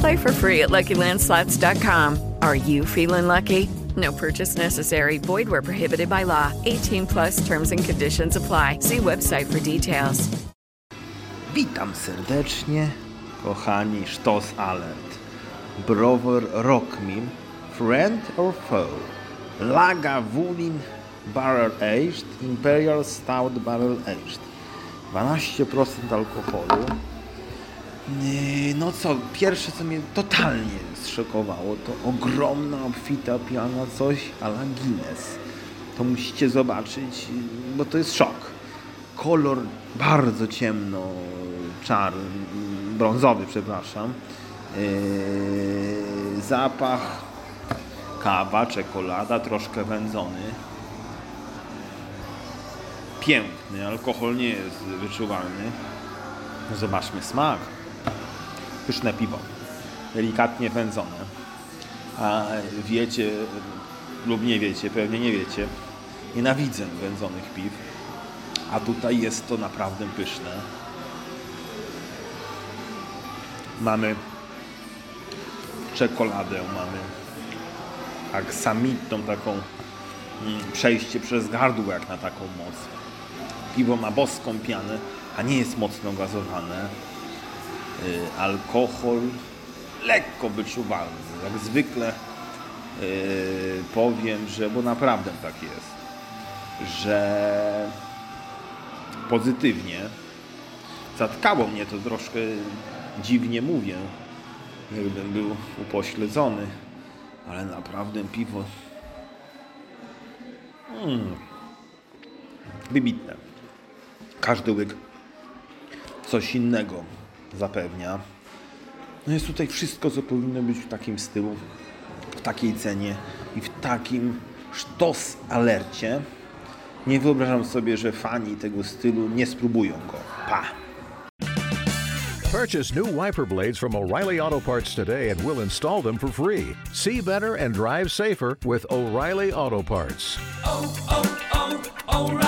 Play for free at LuckyLandSlots.com. Are you feeling lucky? No purchase necessary. Void where prohibited by law. 18 plus terms and conditions apply. See website for details. Witam serdecznie, kochani Sztos Alert. Browar Rockmin, Friend or Foe? Laga Wulin Barrel Aged, Imperial Stout Barrel Aged. 12% alkoholu. Yy, No co, pierwsze co mnie totalnie zszokowało to ogromna, obfita piana, coś a la Guinness. To musicie zobaczyć, bo to jest szok. Kolor bardzo ciemno, czarny, brązowy, przepraszam. Yy, zapach kawa, czekolada, troszkę wędzony. Piękny, alkohol nie jest wyczuwalny. No Zobaczmy smak. Pyszne piwo. Delikatnie wędzone. A wiecie, lub nie wiecie, pewnie nie wiecie, nienawidzę wędzonych piw. A tutaj jest to naprawdę pyszne. Mamy czekoladę, mamy aksamitną taką mm, przejście przez gardło jak na taką moc. Piwo ma boską pianę, a nie jest mocno gazowane. Yy, alkohol lekko wyczuwalny. Jak zwykle yy, powiem, że, bo naprawdę tak jest, że pozytywnie zatkało mnie to troszkę dziwnie mówię, jakbym był upośledzony, ale naprawdę piwo mm, wybitne. Każdy łyk coś innego zapewnia. No jest tutaj wszystko, co powinno być w takim stylu, w takiej cenie i w takim sztos alercie. Nie wyobrażam sobie, że fani tego stylu nie spróbują go. Pa! Purchase new wiper blades from O'Reilly Auto Parts today and we'll install them for free. See better and drive safer with O'Reilly Auto Parts. oh, oh, O'Reilly